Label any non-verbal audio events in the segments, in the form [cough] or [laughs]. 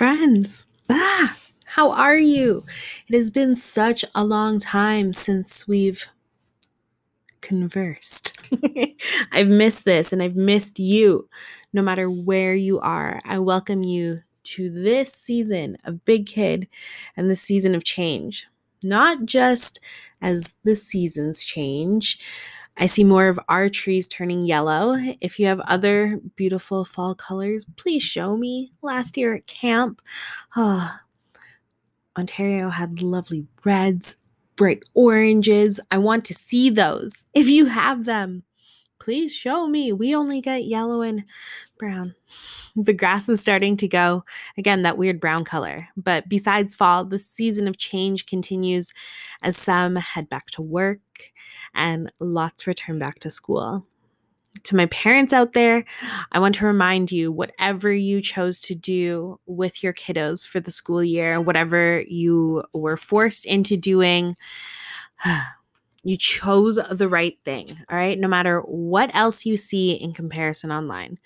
Friends, ah, how are you? It has been such a long time since we've conversed. [laughs] I've missed this and I've missed you. No matter where you are, I welcome you to this season of Big Kid and the season of change. Not just as the seasons change, I see more of our trees turning yellow. If you have other beautiful fall colors, please show me. Last year at camp, oh, Ontario had lovely reds, bright oranges. I want to see those. If you have them, please show me. We only get yellow and brown. The grass is starting to go, again, that weird brown color. But besides fall, the season of change continues as some head back to work and lots return back to school. To my parents out there, I want to remind you whatever you chose to do with your kiddos for the school year, whatever you were forced into doing, [sighs] you chose the right thing. All right. No matter what else you see in comparison online,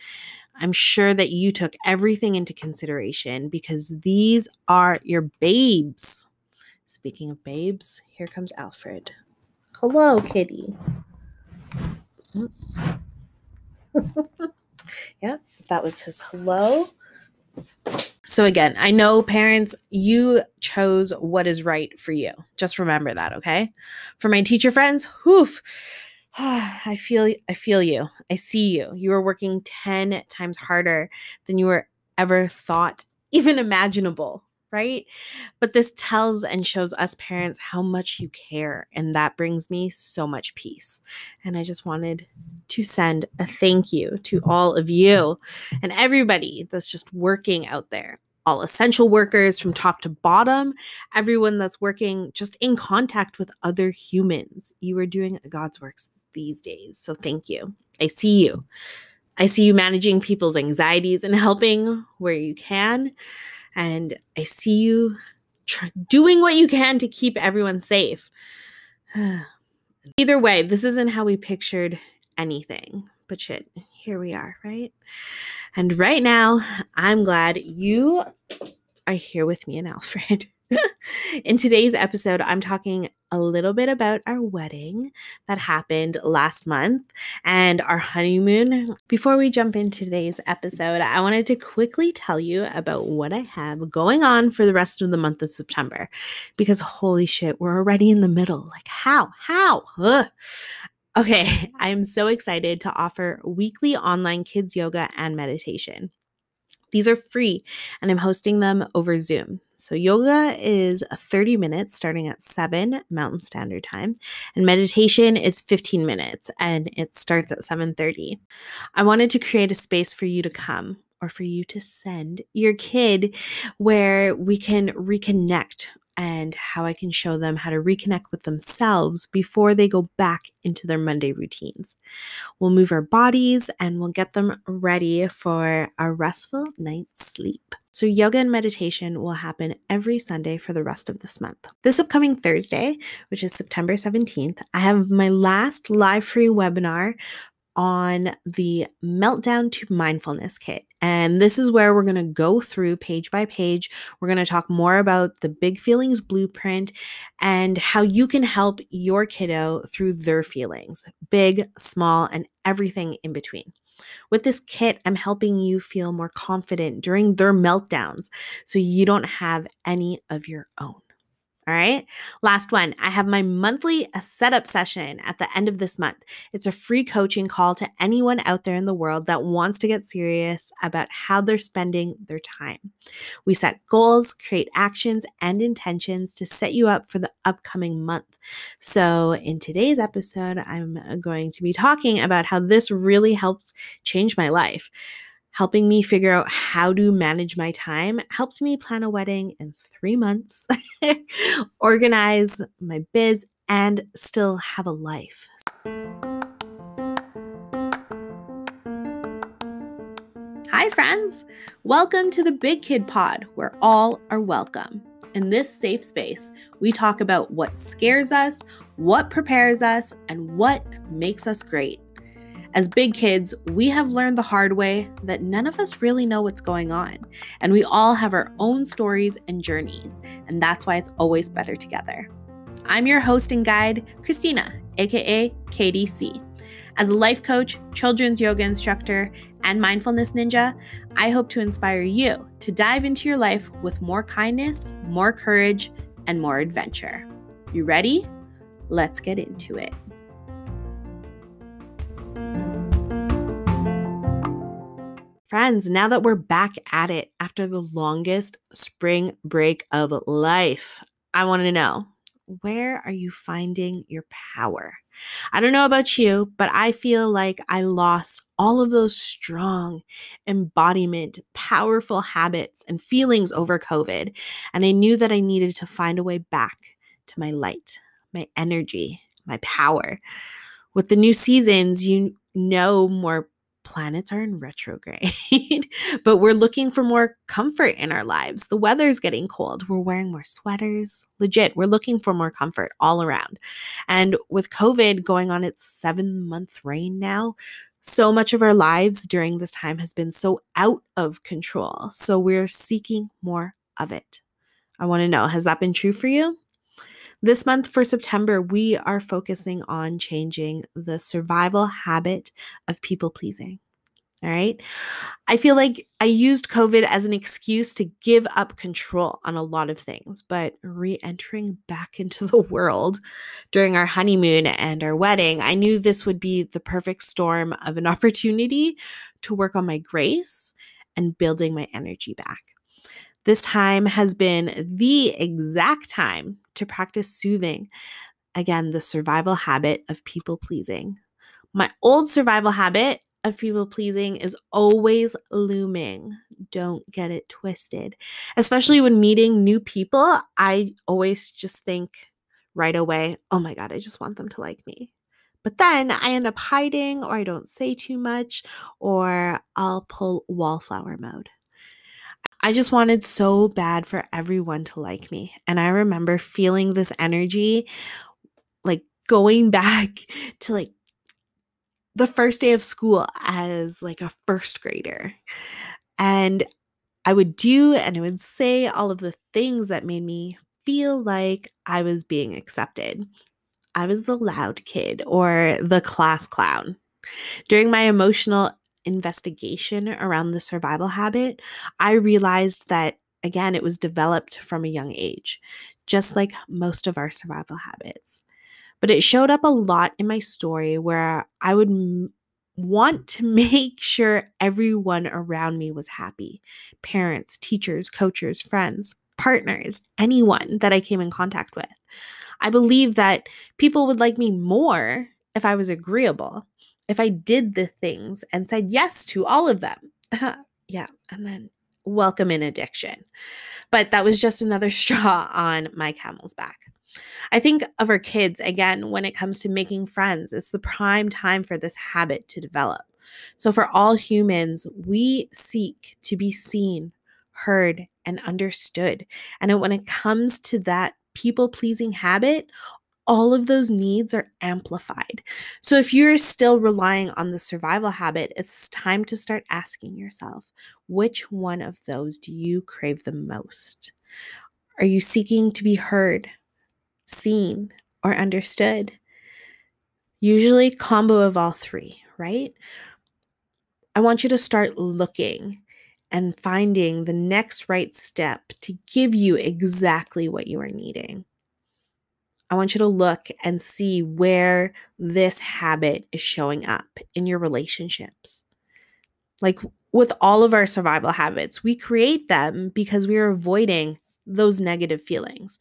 I'm sure that you took everything into consideration because these are your babes. Speaking of babes, here comes Alfred. Hello, kitty. [laughs] yep, that was his hello. So, again, I know parents, you chose what is right for you. Just remember that, okay? For my teacher friends, whoof, [sighs] I feel I feel you. I see you. You are working 10 times harder than you were ever thought [laughs] even imaginable, right? But this tells and shows us parents how much you care and that brings me so much peace. And I just wanted to send a thank you to all of you and everybody that's just working out there all essential workers from top to bottom, everyone that's working just in contact with other humans. You are doing God's works these days. So thank you. I see you. I see you managing people's anxieties and helping where you can. And I see you tr- doing what you can to keep everyone safe. [sighs] Either way, this isn't how we pictured anything. But shit, here we are, right? And right now, I'm glad you are here with me and Alfred. [laughs] In today's episode, I'm talking a little bit about our wedding that happened last month and our honeymoon. Before we jump into today's episode, I wanted to quickly tell you about what I have going on for the rest of the month of September because holy shit, we're already in the middle. Like, how? How? Ugh. Okay, [laughs] I'm so excited to offer weekly online kids yoga and meditation. These are free and I'm hosting them over Zoom. So, yoga is 30 minutes starting at 7 Mountain Standard Time, and meditation is 15 minutes and it starts at 7:30. I wanted to create a space for you to come or for you to send your kid where we can reconnect and how I can show them how to reconnect with themselves before they go back into their Monday routines. We'll move our bodies and we'll get them ready for a restful night's sleep. So, yoga and meditation will happen every Sunday for the rest of this month. This upcoming Thursday, which is September 17th, I have my last live free webinar on the Meltdown to Mindfulness Kit. And this is where we're going to go through page by page. We're going to talk more about the Big Feelings Blueprint and how you can help your kiddo through their feelings big, small, and everything in between. With this kit, I'm helping you feel more confident during their meltdowns so you don't have any of your own. All right. Last one. I have my monthly uh, setup session at the end of this month. It's a free coaching call to anyone out there in the world that wants to get serious about how they're spending their time. We set goals, create actions, and intentions to set you up for the upcoming month. So, in today's episode, I'm uh, going to be talking about how this really helps change my life helping me figure out how to manage my time helps me plan a wedding in three months, [laughs] organize my biz, and still have a life. Hi, friends! Welcome to the Big Kid Pod, where all are welcome. In this safe space, we talk about what scares us, what prepares us, and what makes us great. As big kids, we have learned the hard way that none of us really know what's going on, and we all have our own stories and journeys, and that's why it's always better together. I'm your host and guide, Christina, aka KDC. As a life coach, children's yoga instructor, and mindfulness ninja, I hope to inspire you to dive into your life with more kindness, more courage, and more adventure. You ready? Let's get into it. Friends, now that we're back at it after the longest spring break of life, I want to know where are you finding your power? I don't know about you, but I feel like I lost all of those strong embodiment, powerful habits and feelings over COVID. And I knew that I needed to find a way back to my light, my energy, my power. With the new seasons, you know more planets are in retrograde, [laughs] but we're looking for more comfort in our lives. The weather's getting cold. We're wearing more sweaters. Legit, we're looking for more comfort all around. And with COVID going on its seven month reign now, so much of our lives during this time has been so out of control. So we're seeking more of it. I want to know has that been true for you? This month for September, we are focusing on changing the survival habit of people pleasing. All right. I feel like I used COVID as an excuse to give up control on a lot of things, but re entering back into the world during our honeymoon and our wedding, I knew this would be the perfect storm of an [laughs] opportunity to work on my grace and building my energy back. This time has been the exact time to practice soothing. Again, the survival habit of people pleasing. My old survival habit of people pleasing is always looming. Don't get it twisted. Especially when meeting new people, I always just think right away, oh my God, I just want them to like me. But then I end up hiding, or I don't say too much, or I'll pull wallflower mode. I just wanted so bad for everyone to like me. And I remember feeling this energy like going [laughs] back to like the first day of school as like a first grader. And I would do and I would say all of the things that made me feel like I was being accepted. I was the loud kid or the class clown. During my emotional investigation around the survival habit, I realized that, again, it was developed from a young age, just like most of our survival habits. But it showed up a lot in my story where I would m- want to [laughs] make sure everyone around me was happy parents, teachers, coaches, friends, partners, anyone that I came in contact with. I believe that people would like me more if I was agreeable if I did the things and said yes to all of them. [laughs] yeah. And then welcome in addiction. But that was just another [laughs] straw on my camel's back. I think of our kids again when it comes to making friends. It's the prime time for this habit to develop. So, for all humans, we seek to be seen, heard, and understood. And when it comes to that people pleasing habit, all of those needs are amplified. So, if you're still relying on the survival habit, it's time to start asking yourself which one of those do you crave the most? Are you seeking to be heard, seen, or understood? Usually, combo of all three, right? I want you to start looking and finding the next right step to give you exactly what you are needing. I want you to look and see where this habit is showing up in your relationships. Like with all of our survival habits, we create them because we are avoiding those negative feelings.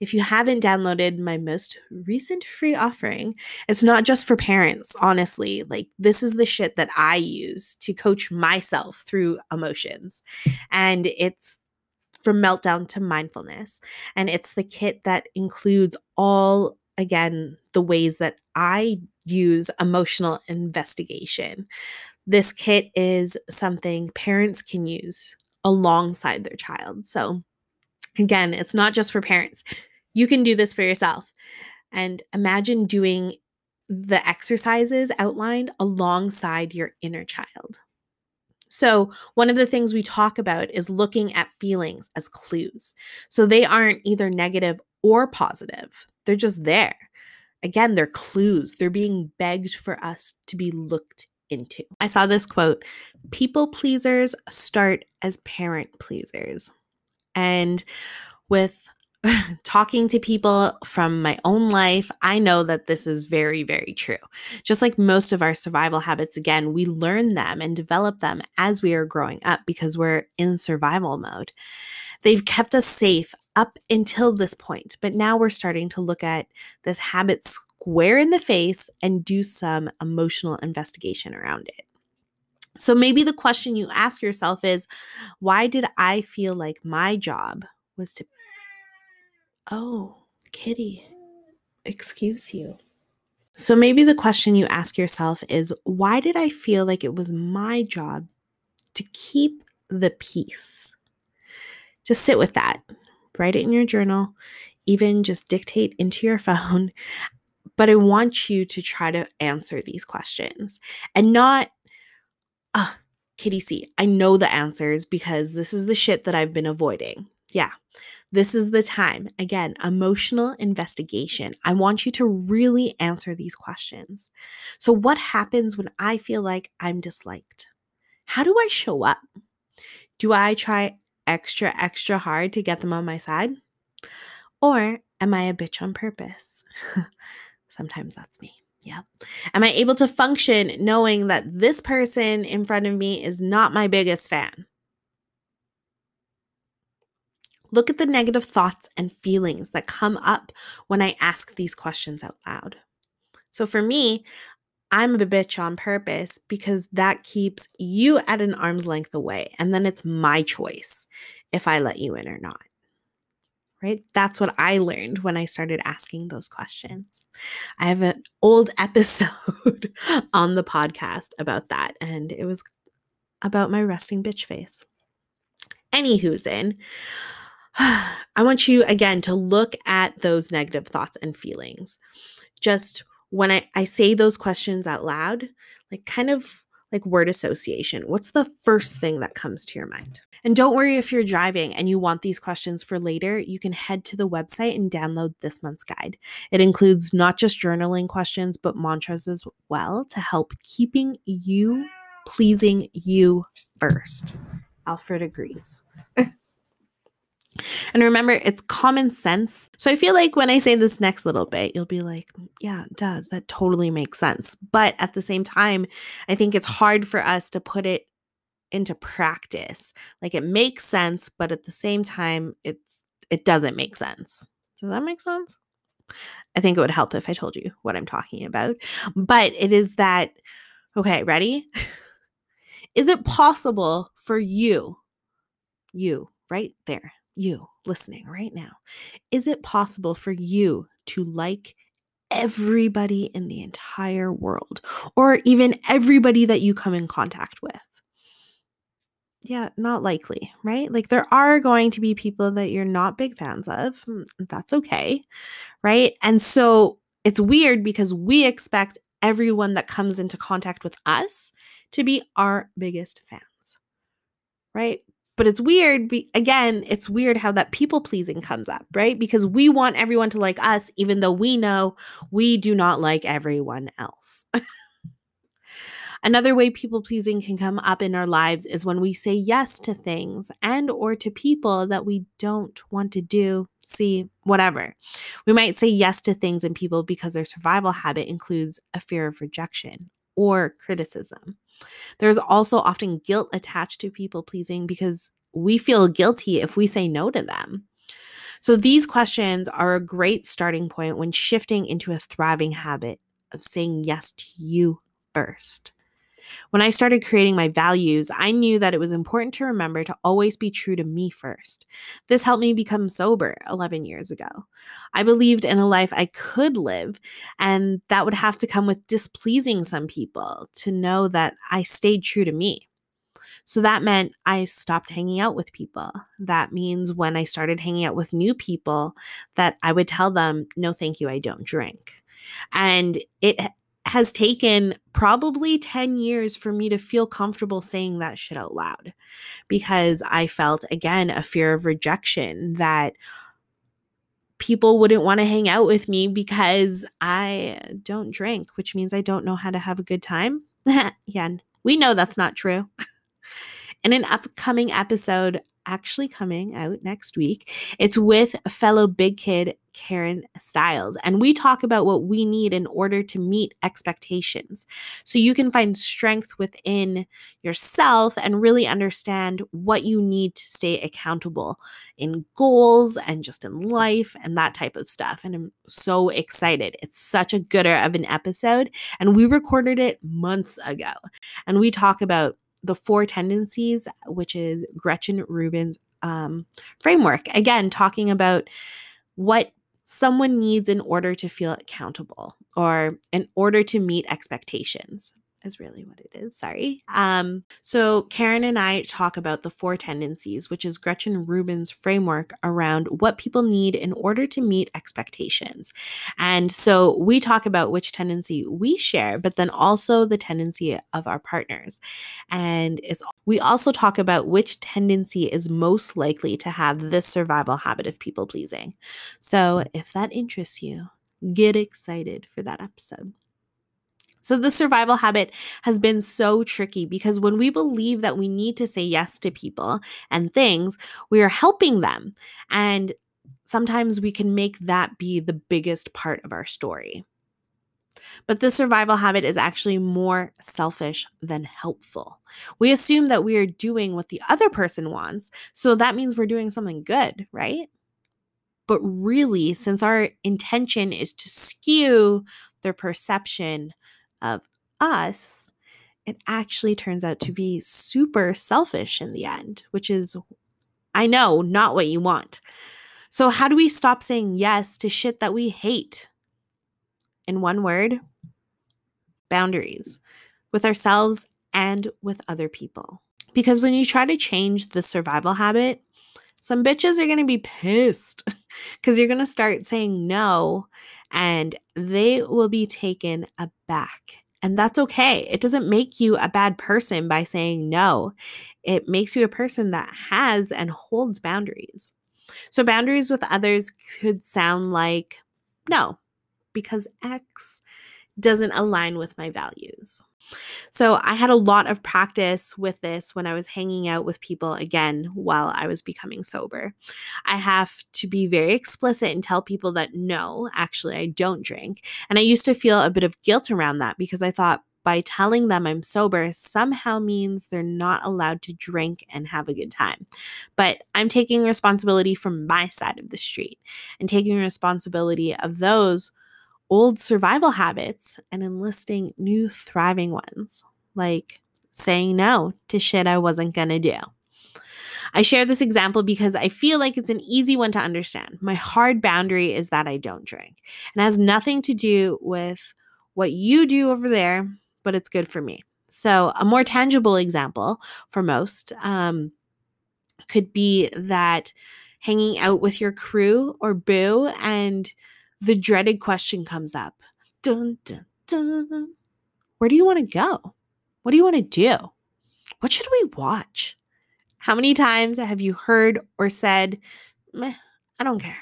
If you haven't downloaded my most recent free offering, it's not just for parents, honestly. Like, this is the shit that I use to coach myself through emotions. And it's from meltdown to mindfulness. And it's the kit that includes all, again, the ways that I use emotional investigation. This kit is something parents can use alongside their child. So, again, it's not just for parents. You can do this for yourself. And imagine doing the exercises outlined alongside your inner child. So, one of the things we talk about is looking at feelings as clues. So, they aren't either negative or positive, they're just there. Again, they're clues. They're being begged for us to be looked into. I saw this quote People pleasers start as parent pleasers. And with [laughs] talking to people from my own life, I know that this is very, very true. Just like most of our survival habits, again, we learn them and develop them as we are growing up because we're in survival mode. They've kept us safe up until this point, but now we're starting to look at this habit square in the face and do some emotional investigation around it. So maybe the question you ask yourself is why did I feel like my job was to Oh, kitty, excuse you. So maybe the question you ask yourself is why did I feel like it was my job to keep the peace? Just sit with that. Write it in your journal, even just dictate into your [laughs] phone. But I want you to try to answer these questions and not, uh, Kitty C, I know the answers because this is the shit that I've been avoiding. Yeah, this is the time. Again, emotional investigation. I want you to really answer these questions. So, what happens when I feel like I'm disliked? How do I show up? Do I try extra, extra hard to get them on my side? Or am I a bitch on purpose? [laughs] Sometimes that's me. Yeah. Am I able to function knowing that this person in front of me is not my biggest fan? Look at the negative thoughts and feelings that come up when I ask these questions out loud. So for me, I'm a bitch on purpose because that keeps you at an arm's length away. And then it's my choice if I let you in or not. Right? That's what I learned when I started asking those questions. I have an old [laughs] episode on the podcast about that, and it was about my resting bitch face. Anywho's in. I want you again to look at those negative thoughts and feelings. Just when I, I say those questions out loud, like kind of like word association. What's the first thing that comes to your mind? And don't worry if you're driving and you want these questions for later, you can head to the website and download this month's guide. It includes not just journaling questions, but mantras as well to help keeping you pleasing you first. Alfred agrees. [laughs] And remember, it's common sense. So I feel like when I say this next little bit, you'll be like, yeah, duh, that totally makes sense. But at the same time, I think it's hard for us to put it into practice. Like it makes sense, but at the same time, it's it doesn't make sense. Does that make sense? I think it would help if I told you what I'm talking about. But it is that, okay, ready? [laughs] is it possible for you, you right there, you listening right now, is it possible for you to like everybody in the entire world or even everybody that you come in contact with? Yeah, not likely, right? Like there are going to be people that you're not big fans of. Mm, that's okay, right? And so it's weird because we expect everyone that comes into contact with us to be our biggest fans, right? But it's weird. Be- again, it's weird how that people pleasing comes up, right? Because we want everyone to like us, even though we know we do not like everyone else. [laughs] Another way people pleasing can come up in our lives is when we say yes to things and or to people that we don't want to do, see, whatever. We might say yes to things and people because their survival habit includes a fear of rejection or criticism. There's also often guilt attached to people pleasing because we feel guilty if we say no to them. So, these questions are a great starting point when shifting into a thriving habit of saying yes to you first. When I started creating my values, I knew that it was important to remember to always be true to me first. This helped me become sober 11 years ago. I believed in a life I could live, and that would have to come with displeasing some people to know that I stayed true to me. So that meant I stopped hanging out with people. That means when I started hanging out with new people that I would tell them, "No, thank you, I don't drink." And it has taken probably 10 years for me to feel comfortable saying that shit out loud because I felt, again, a fear of rejection that people wouldn't want to hang out with me because I don't drink, which means I don't know how to have a good time. [laughs] yeah, we know that's not true. [laughs] In an upcoming episode, actually coming out next week. It's with fellow big kid Karen Styles. and we talk about what we need in order to meet expectations. So you can find strength within yourself and really understand what you need to stay accountable in goals and just in life and that type of stuff. And I'm so excited. It's such a gooder of an episode, and we recorded it months ago. And we talk about the four tendencies, which is Gretchen Rubin's um, framework. Again, talking about what someone needs in order to feel accountable or in order to meet expectations is really what it is. Sorry. Um, so Karen and I talk about the four tendencies, which is Gretchen Rubin's framework around what people need in order to meet expectations. And so we talk about which tendency we share, but then also the tendency of our partners. And it's we also talk about which tendency is most likely to have this survival habit of people pleasing. So if that interests you, get excited for that episode. So, the survival habit has been so tricky because when we believe that we need to say yes to people and things, we are helping them. And sometimes we can make that be the biggest part of our story. But the survival habit is actually more selfish than helpful. We assume that we are doing what the other person wants, so that means we're doing something good, right? But really, since our intention is to skew their perception of us, it actually turns out to be super selfish in the end, which is, I know, not what you want. So, how do we stop saying yes to shit that we hate? In one word, boundaries with ourselves and with other people. Because when you try to change the survival habit, some bitches are going to be pissed [laughs] because you're going to start saying no and they will be taken aback. And that's okay. It doesn't make you a bad person by saying no. It makes you a person that has and holds boundaries. So, boundaries with others could sound like no, because X doesn't align with my values. So I had a lot of practice with this when I was hanging out with people again while I was becoming sober. I have to be very explicit and tell people that no, actually, I don't drink. And I used to feel a bit of guilt around that because I thought, by telling them I'm sober somehow means they're not allowed to drink and have a good time. But I'm taking responsibility from my side of the street and taking responsibility of those old survival habits and enlisting new thriving ones, like saying no to shit I wasn't gonna do. I share this example because I feel like it's an easy one to understand. My hard boundary is that I don't drink and has nothing to do with what you do over there, but it's good for me. So, a more tangible example for most um, could be that hanging out with your crew or boo and the dreaded question comes up dun, dun, dun. Where do you want to go? What do you want to do? What should we watch? How many times have you heard or said, Meh, I don't care?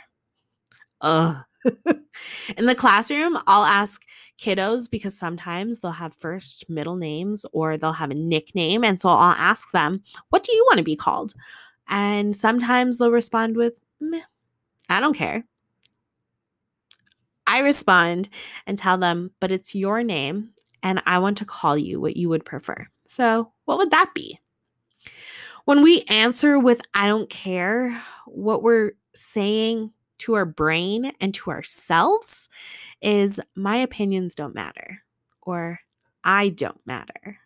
Ugh. [laughs] In the classroom, I'll ask kiddos because sometimes they'll have first, middle names, or they'll have a nickname. And so I'll ask them, What do you want to be called? And sometimes they'll respond with, Meh, I don't care. I respond and tell them, but it's your name and I want to call you what you would prefer. So, what would that be? When we answer with I don't care, what we're saying to our brain and to ourselves is my opinions don't matter or I don't matter.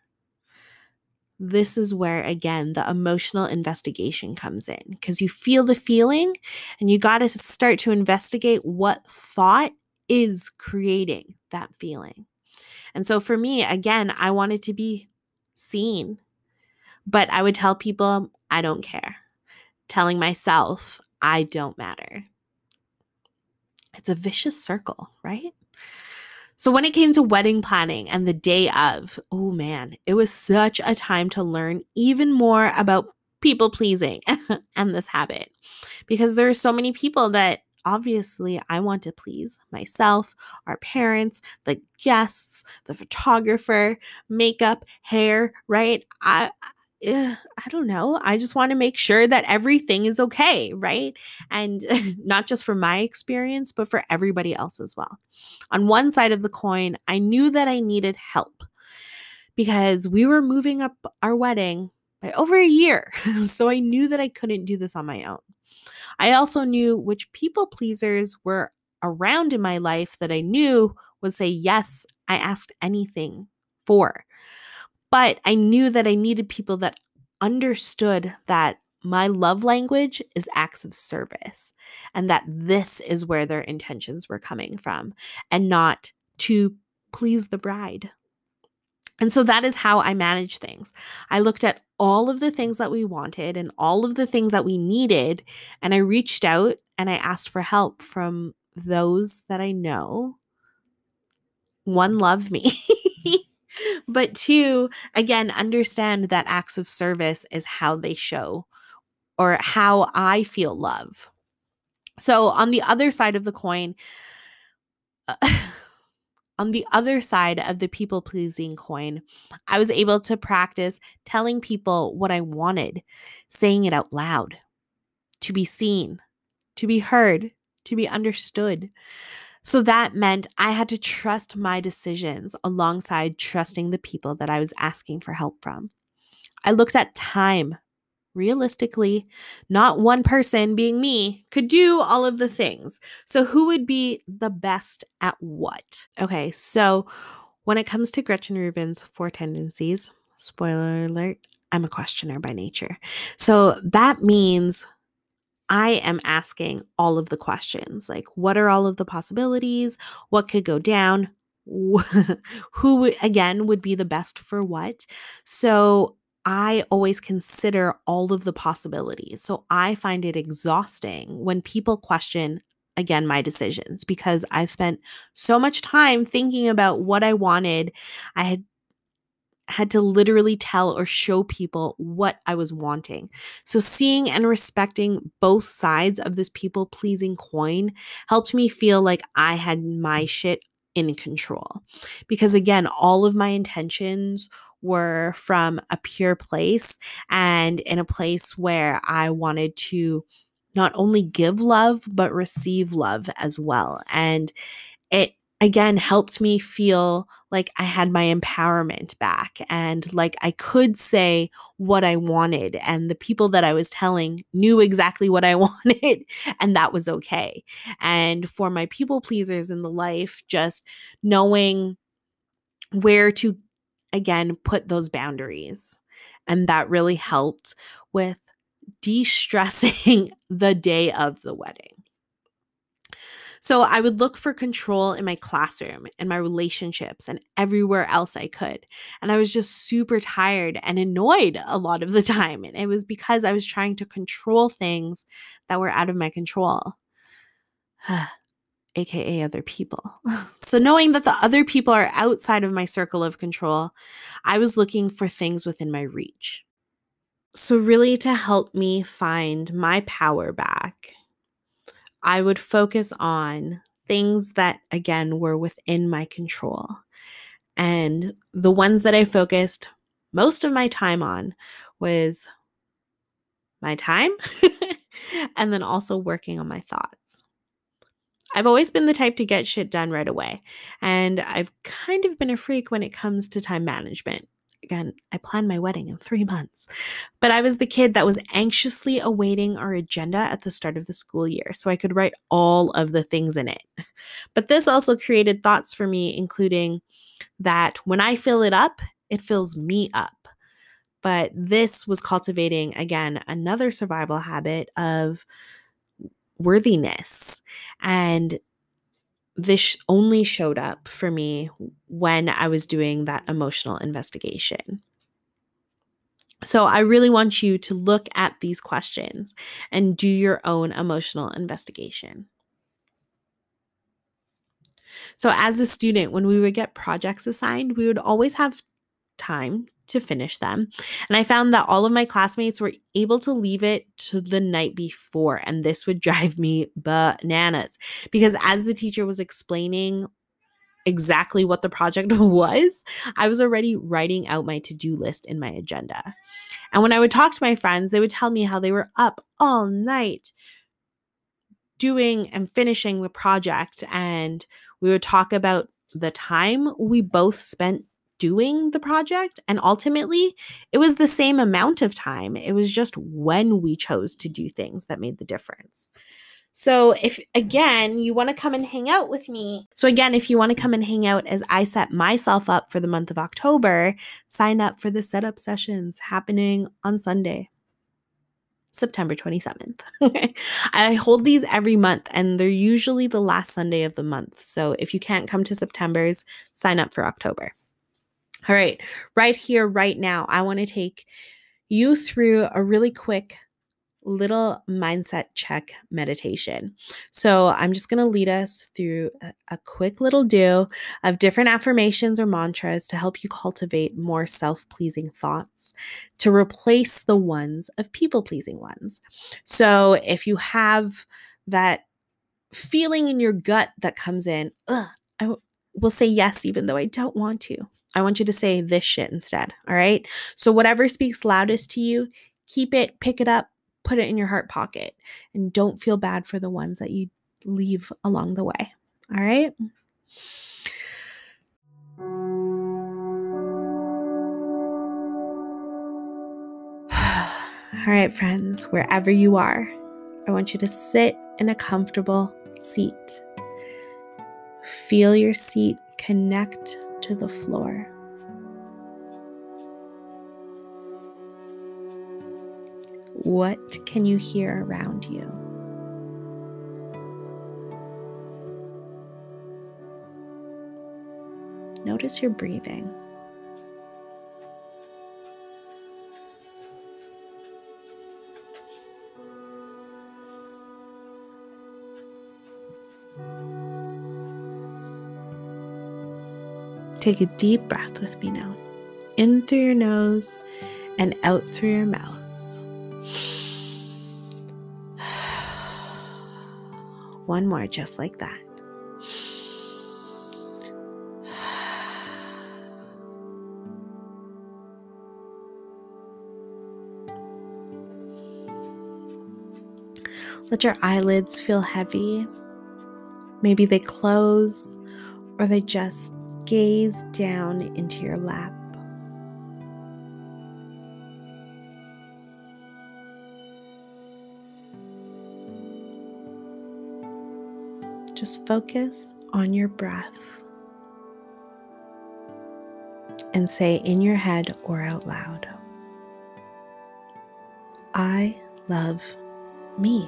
This is where, again, the emotional investigation comes in because you feel the feeling and you got to start to investigate what thought is creating that feeling. And so for me, again, I wanted to be seen, but I would tell people, I don't care. Telling myself, I don't matter. It's a vicious circle, right? So, when it came to wedding planning and the day of, oh man, it was such a time to learn even more about people pleasing [laughs] and this habit because there are so many people that obviously I want to please myself, our parents, the guests, the photographer, makeup, hair, right? I I eh, don't know. I just want to make sure that everything is okay, right? And [laughs] not just for my experience, but for everybody else as well. On one side of the coin, I knew that I needed help because we were moving up our wedding by over a year. [laughs] so I knew that I couldn't do this on my own. I also knew which people pleasers were around in my life that I knew would say, Yes, I asked anything for. But I knew that I needed people that understood that my love language is acts of service and that this is where their intentions were coming from and not to please the bride. And so that is how I manage things. I looked at all of the things that we wanted and all of the things that we needed, and I reached out and I asked for help from those that I know. One, love me. [laughs] but two, again, understand that acts of service is how they show or how I feel love. So, on the other side of the coin, uh, [laughs] on the other side of the people pleasing coin, I was able to practice telling people what I wanted, saying it out loud, to be seen, to be heard, to be understood. So that meant I had to trust my decisions alongside trusting the people that I was asking for help from. I looked at time. Realistically, not one person, being me, could do all of the things. So, who would be the best at what? Okay, so when it comes to Gretchen Rubin's four tendencies, spoiler alert, I'm a questioner by nature. So, that means I am asking all of the questions like, what are all of the possibilities? What could go down? [laughs] Who, again, would be the best for what? So I always consider all of the possibilities. So I find it exhausting when people question again my decisions because I've spent so much time thinking about what I wanted. I had had to literally tell or show people what I was wanting. So, seeing and respecting both sides of this people pleasing coin helped me feel like I had my shit in control. Because again, all of my intentions were from a pure place and in a place where I wanted to not only give love, but receive love as well. And it again helped me feel like I had my empowerment back and like I could say what I wanted. And the people that I was telling knew exactly what I [laughs] wanted, and that was okay. And for my people pleasers in the life, just knowing where to again put those boundaries. And that really helped with de stressing [laughs] the day of the wedding. So I would look for control in my classroom, in my relationships, and everywhere else I could. And I was just super tired and annoyed a lot of the time. And it was because I was trying to control things that were out of my control. [sighs] [sighs] AKA other people. [laughs] so, knowing that the other people are outside of my circle of control, I was looking for things within my reach. So, really, to help me find my power back I would focus on things that, again, were within my control. And the ones that I focused most of my time on was my time [laughs] and then also working on my thoughts. I've always been the type to get shit done right away, and I've kind of been a freak when it comes to time management again, I planned my wedding in three [laughs] months. But I was the kid that was anxiously awaiting our agenda at the start of the school year so I could write all of the things in it. But this also created thoughts for me, including that when I fill it up, it fills me up. But this was cultivating, again, another survival habit of worthiness and this only showed up for me when I was doing that emotional investigation. So, I really want you to look at these questions and do your own emotional investigation. So, as a student, when we would get projects assigned, we would always have time to finish them. And I found that all of my classmates were able to leave it to the night before. And this would [laughs] drive me bananas because as the teacher was explaining exactly what the project [laughs] was, I was already writing out my to do list in my agenda. And when I would talk to my friends, they would tell me how they were up all night doing and finishing the project. And we would talk about the time we both spent doing the project. And ultimately, it was the same amount of time. It was just when we chose to do things that made the difference. So, if again, you want to come and hang out with me. So, again, if you want to come and hang out as I set myself up for the month of October, sign up for the setup sessions happening on Sunday. September 27th. [laughs] I hold these every month and they're usually the last Sunday of the month. So if you can't come to September's, sign up for October. All right, right here, right now, I want to take you through a really quick little mindset check meditation. So, I'm just going to lead us through a, a, quick little do of different affirmations or mantras to help you cultivate more self pleasing thoughts to replace the ones of people pleasing ones. So, if you have that feeling in your gut that comes in, I w- will say yes, even though I don't want to. I want you to say this shit instead. All right. So, whatever speaks loudest to you, keep it, pick it up, put it in your heart pocket, and don't feel bad for the ones that you leave along the way. All right. [sighs] All right, friends, wherever you are, I want you to sit in a comfortable seat. Feel your seat connect to the floor. What can you hear around you? Notice your breathing. Take a deep breath with me now. In through your nose and out through your mouth. One more, just like that. Let your eyelids feel heavy. Maybe they close or they just gaze down into your lap. Just focus on your breath and say in your head or out loud, I love me.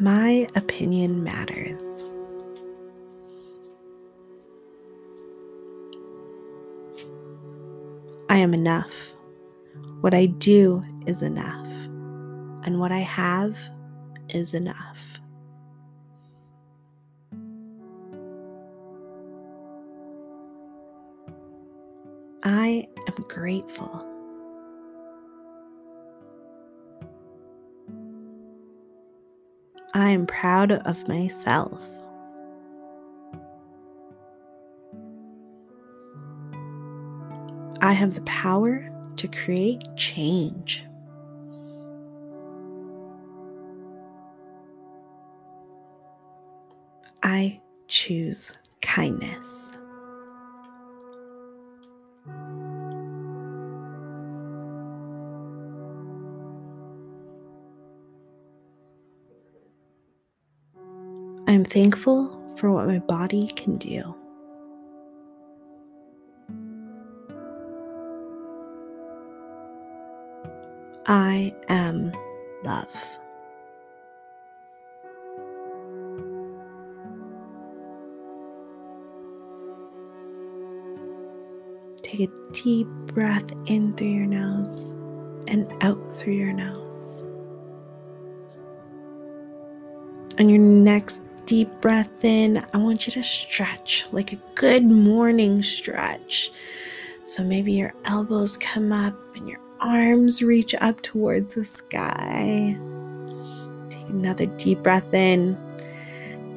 My opinion matters. I am enough. What I do is enough. And what I have is enough. I am grateful. I am proud of myself. I have the power to create change. I choose kindness. I am thankful for what my body can do. I am love. Take a deep breath in through your nose and out through your nose. On your next deep breath in, I want you to stretch like a good morning stretch. So maybe your elbows come up and your arms reach up towards the sky. Take another deep breath in.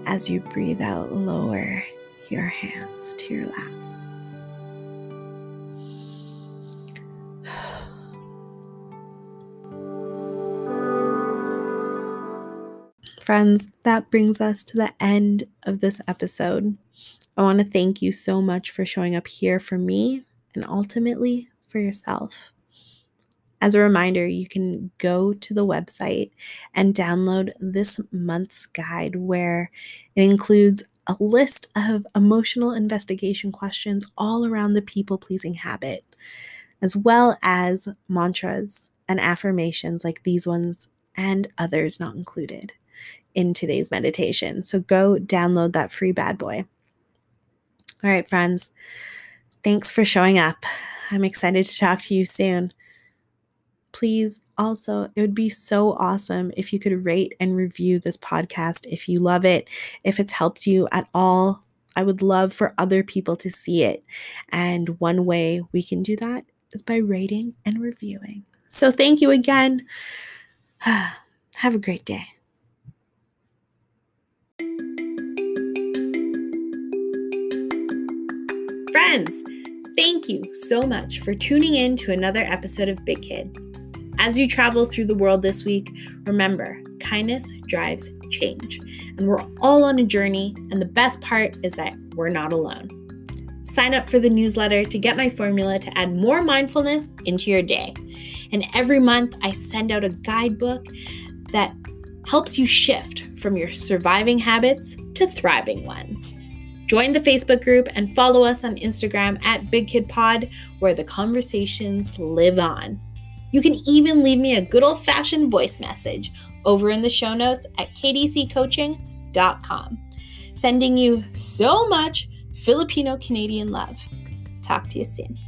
As you breathe out, lower your hands to your lap. Friends, that brings us to the end of this episode. I want to thank you so much for showing up here for me and ultimately for yourself. As a reminder, you can go to the website and download this month's guide where it includes a list of emotional investigation questions all around the people pleasing habit, as well as mantras and affirmations like these ones and others not included in today's meditation. So go download that free bad boy. All right, friends, thanks for showing up. I'm excited to talk to you soon. Please also, it would be so awesome if you could rate and review this podcast if you love it, if it's helped you at all. I would love for other people to see it. And one way we can do that is by rating and reviewing. So thank you again. [sighs] Have a great day. Friends, thank you so much for tuning in to another episode of Big Kid. As you travel through the world this week, remember kindness drives change. And we're all on a journey, and the best part is that we're not alone. Sign up for the newsletter to get my formula to add more mindfulness into your day. And every month, I send out a guidebook that helps you shift from your surviving habits to thriving ones. Join the Facebook group and follow us on Instagram at Big Kid Pod, where the conversations live on. You can even leave me a good old fashioned voice message over in the show notes at kdccoaching.com. Sending you so much Filipino Canadian love. Talk to you soon.